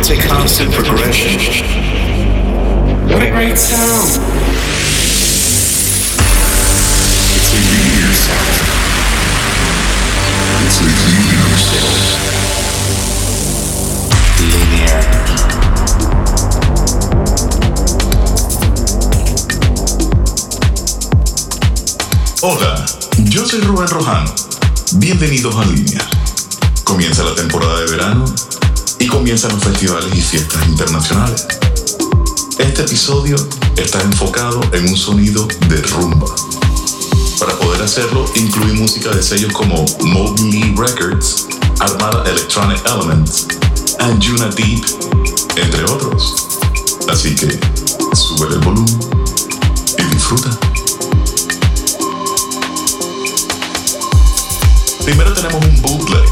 It's a constant progression. What a great sound! It's a linear sound. It's a linear sound. Linear. Hola, yo soy Rubén Rojano. Bienvenidos a Línea. Comienza la temporada de verano y comienzan los festivales y fiestas internacionales. Este episodio está enfocado en un sonido de rumba. Para poder hacerlo, incluí música de sellos como Mowgli Records, Armada Electronic Elements, and Juna Deep, entre otros. Así que sube el volumen y disfruta. Primero tenemos un bootleg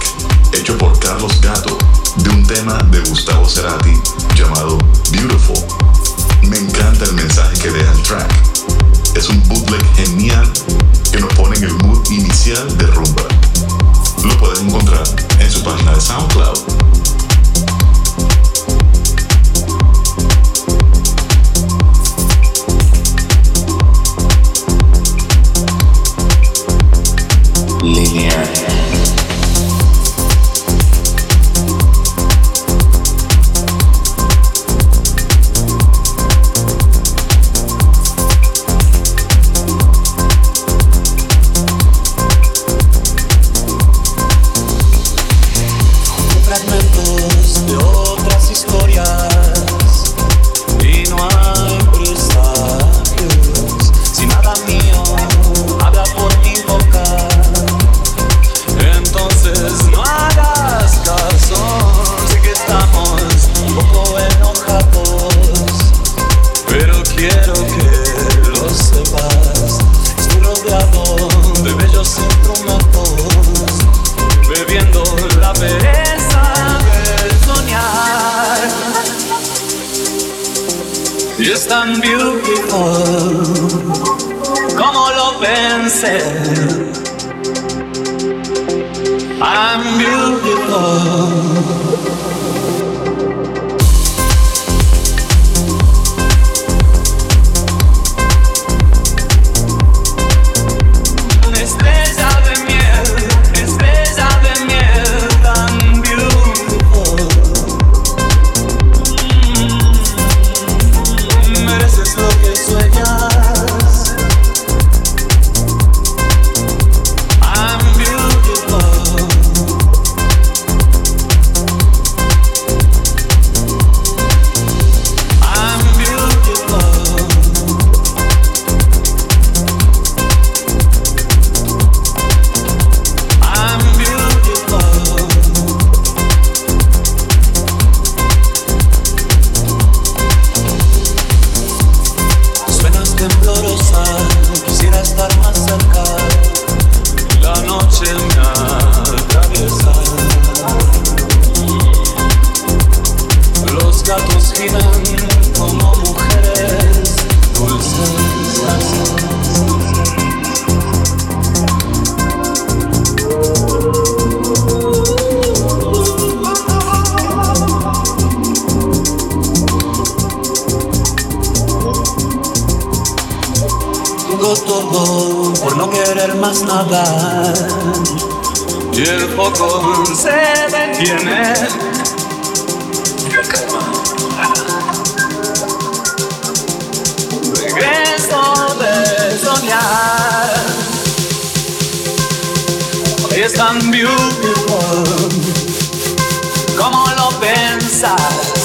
hecho por Carlos Gato de un tema de Gustavo Cerati llamado Beautiful. Me encanta el mensaje que deja el track. Es un bootleg genial que nos pone en el mood inicial de rumba. Lo puedes encontrar en su página de SoundCloud. Linear. Por no querer más nada. Y el foco se detiene. Regreso de soñar. Es tan beautiful. como lo pensas?